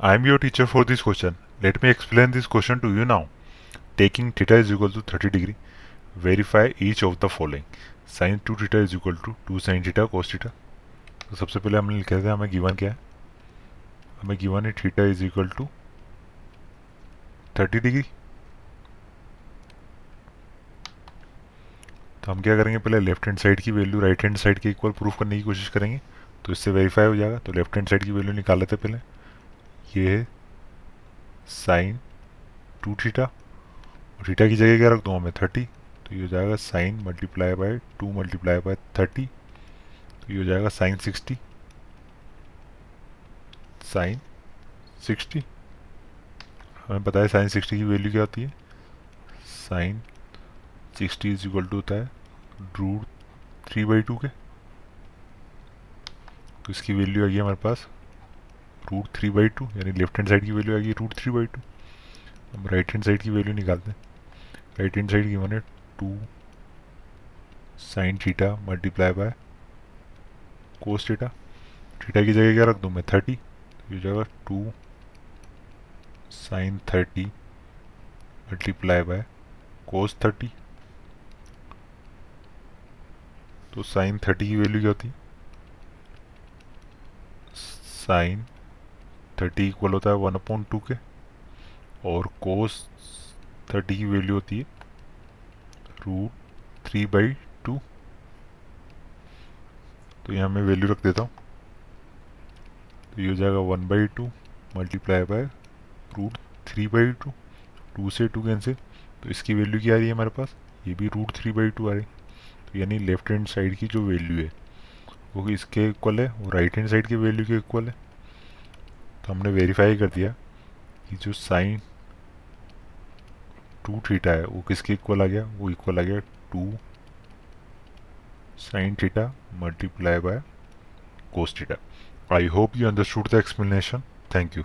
I am your teacher for this question. Let me explain this question to you now. Taking theta is equal to 30 degree, verify each of the following. Sin 2 theta is equal to 2 sin theta cos theta. तो सबसे पहले हमने लिखा था हमें given क्या है हमें गिवन है theta is equal to 30 degree तो हम क्या करेंगे पहले लेफ़्ट हैंड साइड की वैल्यू राइट हैंड साइड के इक्वल प्रूफ करने की कोशिश करेंगे तो इससे वेरीफाई हो जाएगा तो लेफ़्ट हैंड साइड की वैल्यू निकाल लेते पहले ये है साइन टू थीटा। और थीटा की जगह क्या रख दूँ मैं? थर्टी। तो ये हो जाएगा sine multiply by two multiply by thirty. तो ये हो जाएगा साइन सिक्सटी। Sine sixty. हमें पता है साइन सिक्सटी की वैल्यू क्या होती है? Sine sixty is equal to होता है रूट थ्री बाई टू के। तो इसकी वैल्यू आ गई हमारे पास रूट थ्री बाई टू यानी लेफ़्ट हैंड साइड की वैल्यू आ गई रूट थ्री बाई टू हम राइट हैंड साइड की वैल्यू निकालते हैं। राइट हैंड साइड की मैंने two sine theta multiply by cos theta theta की जगह क्या रख दूँ मैं? थर्टी तो ये जगह two sine thirty multiply by cos thirty तो साइन थर्टी की वैल्यू क्या होती? साइन थर्टी इक्वल होता है वन अपॉइंट टू के, और कोस थर्टी की वैल्यू होती है रूट थ्री बाई टू तो यहाँ मैं वैल्यू रख देता हूँ। तो ये हो जाएगा one by two multiply by root three by two two से टू कैंसिल। तो इसकी वैल्यू क्या आ रही है हमारे पास? ये भी रूट थ्री बाई टू आ रही तो यानी लेफ़्ट हैंड साइड की जो वैल्यू है, वो इसके इक्वल है वो राइट हैंड साइड की वैल्यू के इक्वल है। तो हमने वेरीफाई कर दिया कि जो साइन टू थीटा है, वो किसके इक्वल आ गया? वो इक्वल आ गया two sine theta multiply by cos theta I hope you understood the explanation thank you